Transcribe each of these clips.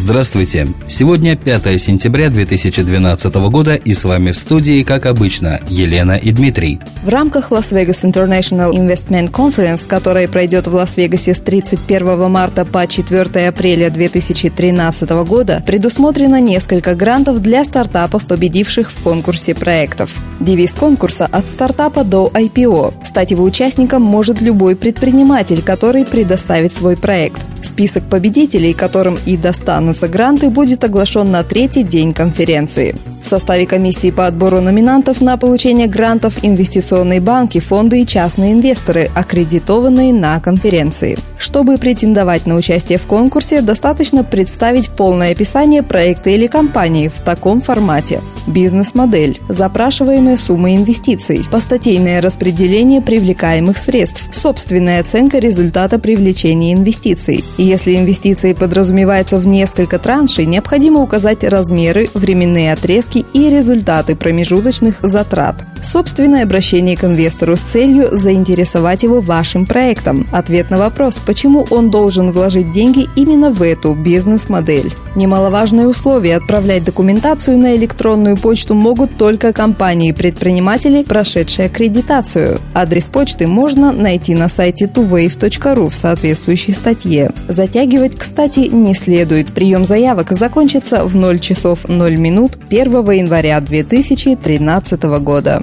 Здравствуйте! Сегодня 5 сентября 2012 года и с вами в студии, как обычно, Елена и Дмитрий. В рамках Las Vegas International Investment Conference, которая пройдет в Лас-Вегасе с 31 марта по 4 апреля 2013 года, предусмотрено несколько грантов для стартапов, победивших в конкурсе проектов. Девиз конкурса «От стартапа до IPO». Стать его участником может любой предприниматель, который предоставит свой проект. Список победителей, которым и достанутся гранты, будет оглашен на третий день конференции. В составе комиссии по отбору номинантов на получение грантов инвестиционные банки, фонды и частные инвесторы, аккредитованные на конференции. Чтобы претендовать на участие в конкурсе, достаточно представить полное описание проекта или компании в таком формате. Бизнес-модель, запрашиваемые суммы инвестиций, постатейное распределение привлекаемых средств, собственная оценка результата привлечения инвестиций. Если инвестиции подразумеваются в несколько траншей, необходимо указать размеры, временные отрезки и результаты промежуточных затрат. Собственное обращение к инвестору с целью заинтересовать его вашим проектом. Ответ на вопрос, почему он должен вложить деньги именно в эту бизнес-модель. Немаловажное условие – отправлять документацию на электронную почту могут только компании-предприниматели, прошедшие аккредитацию. Адрес почты можно найти на сайте tuwave.ru в соответствующей статье. Затягивать, кстати, не следует. Прием заявок закончится в 0 часов 0 минут 1 января 2013 года.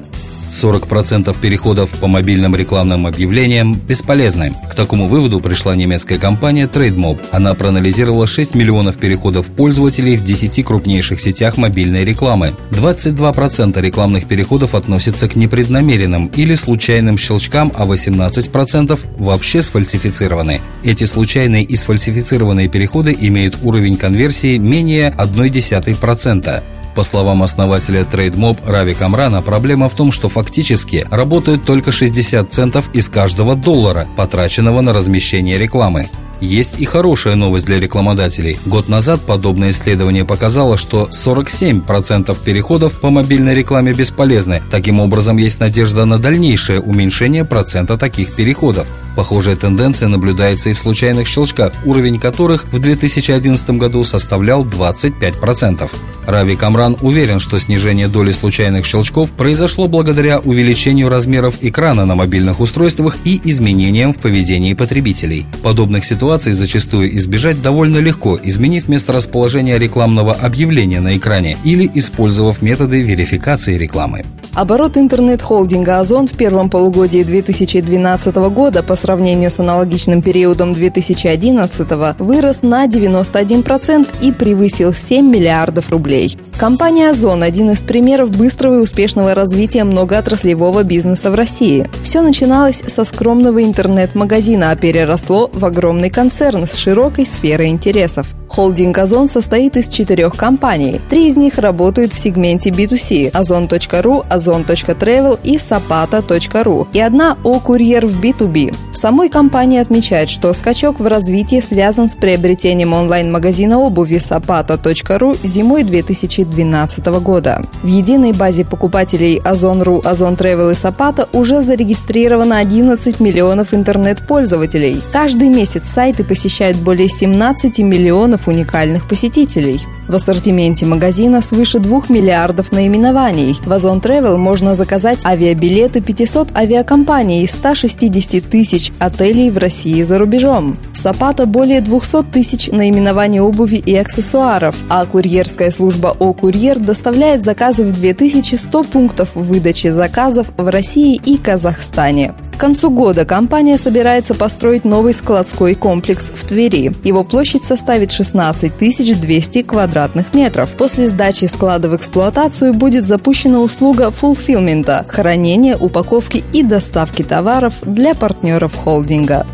40% переходов по мобильным рекламным объявлениям бесполезны. К такому выводу пришла немецкая компания TradeMob. Она проанализировала 6 миллионов переходов пользователей в 10 крупнейших сетях мобильной рекламы. 22% рекламных переходов относятся к непреднамеренным или случайным щелчкам, а 18% вообще сфальсифицированы. Эти случайные и сфальсифицированные переходы имеют уровень конверсии менее 0,1%. По словам основателя TradeMob Рави Камрана, проблема в том, что фактически работают только 60 центов из каждого доллара, потраченного на размещение рекламы. Есть и хорошая новость для рекламодателей. Год назад подобное исследование показало, что 47% переходов по мобильной рекламе бесполезны. Таким образом, есть надежда на дальнейшее уменьшение процента таких переходов. Похожая тенденция наблюдается и в случайных щелчках, уровень которых в 2011 году составлял 25%. Рави Камран уверен, что снижение доли случайных щелчков произошло благодаря увеличению размеров экрана на мобильных устройствах и изменениям в поведении потребителей. Подобных ситуаций зачастую избежать довольно легко, изменив место расположения рекламного объявления на экране или использовав методы верификации рекламы. Оборот интернет-холдинга «Озон» в первом полугодии 2012 года по сравнению с аналогичным периодом 2011 вырос на 91% и превысил 7 миллиардов рублей. Компания «Озон» – один из примеров быстрого и успешного развития многоотраслевого бизнеса в России. Все начиналось со скромного интернет-магазина, а переросло в огромный концерн с широкой сферой интересов. Холдинг «Озон» состоит из четырех компаний. Три из них работают в сегменте B2C – ozon.ru, ozon.travel и sapata.ru, и одна «О-курьер» в B2B. В самой компании отмечают, что скачок в развитии связан с приобретением онлайн-магазина обуви sapata.ru зимой 2012 года. В единой базе покупателей Озон.ру, Озон Travel и Сапата уже зарегистрировано 11 миллионов интернет-пользователей. Каждый месяц сайты посещают более 17 миллионов уникальных посетителей. В ассортименте магазина свыше 2 миллиардов наименований. В Озон Travel можно заказать авиабилеты 500 авиакомпаний из 160 тысяч тысяч отелей в России и за рубежом. В Сапата более 200 тысяч наименований обуви и аксессуаров, а курьерская служба «О-Курьер» доставляет заказы в 2100 пунктов выдачи заказов в России и Казахстане. К концу года компания собирается построить новый складской комплекс в Твери. Его площадь составит 16 200 квадратных метров. После сдачи склада в эксплуатацию будет запущена услуга фулфилмента – хранения, упаковки и доставки товаров для партнеров холдинга.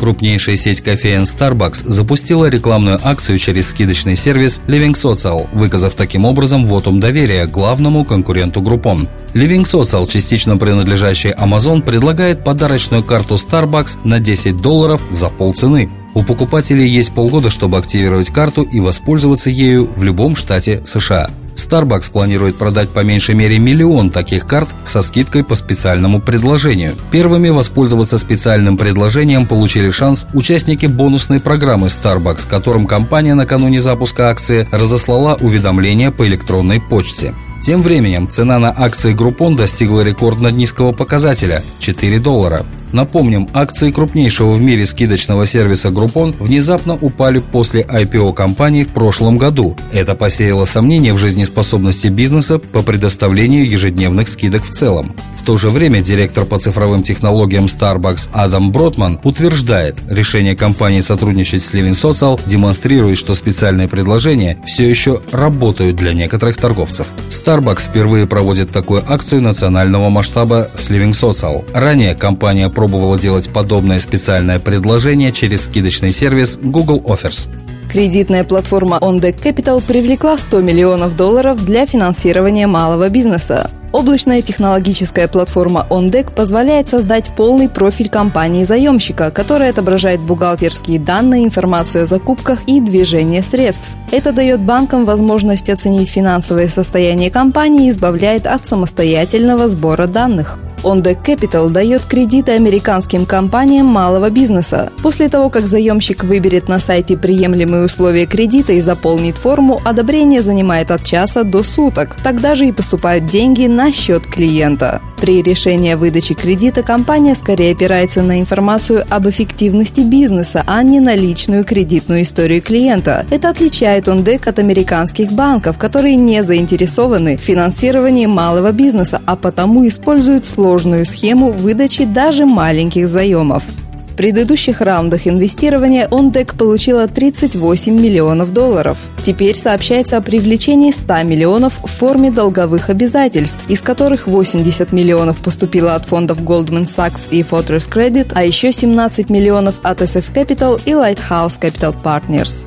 Крупнейшая сеть кофеен Starbucks запустила рекламную акцию через скидочный сервис Living Social, выказав таким образом вотум доверия главному конкуренту Groupon. Living Social, частично принадлежащий Amazon, предлагает подарочную карту Starbucks на 10 долларов за полцены. У покупателей есть полгода, чтобы активировать карту и воспользоваться ею в любом штате США. Starbucks планирует продать по меньшей мере миллион таких карт со скидкой по специальному предложению. Первыми воспользоваться специальным предложением получили шанс участники бонусной программы Starbucks, которым компания накануне запуска акции разослала уведомления по электронной почте. Тем временем цена на акции Groupon достигла рекордно низкого показателя – 4 доллара. Напомним, акции крупнейшего в мире скидочного сервиса Groupon внезапно упали после IPO компании в прошлом году. Это посеяло сомнения в жизнеспособности бизнеса по предоставлению ежедневных скидок в целом. В то же время директор по цифровым технологиям Starbucks Адам Бротман утверждает, решение компании сотрудничать с Living Social демонстрирует, что специальные предложения все еще работают для некоторых торговцев. Starbucks впервые проводит такую акцию национального масштаба с Living Social. Ранее компания пробовала делать подобное специальное предложение через скидочный сервис Google Offers. Кредитная платформа OnDeck Capital привлекла 100 миллионов долларов для финансирования малого бизнеса. Облачная технологическая платформа OnDeck позволяет создать полный профиль компании-заемщика, который отображает бухгалтерские данные, информацию о закупках и движение средств. Это дает банкам возможность оценить финансовое состояние компании и избавляет от самостоятельного сбора данных. OnDeck Capital дает кредиты американским компаниям малого бизнеса. После того, как заемщик выберет на сайте приемлемые условия кредита и заполнит форму, одобрение занимает от часа до суток. Тогда же и поступают деньги на счет клиента. При решении о выдаче кредита компания скорее опирается на информацию об эффективности бизнеса, а не на личную кредитную историю клиента. Это отличает OnDeck от американских банков, которые не заинтересованы в финансировании малого бизнеса, а потому используют сложную схему выдачи даже маленьких заемов. В предыдущих раундах инвестирования OnDeck получила 38 миллионов долларов. Теперь сообщается о привлечении 100 миллионов в форме долговых обязательств, из которых 80 миллионов поступило от фондов Goldman Sachs и Fortress Credit, а еще 17 миллионов от SF Capital и Lighthouse Capital Partners.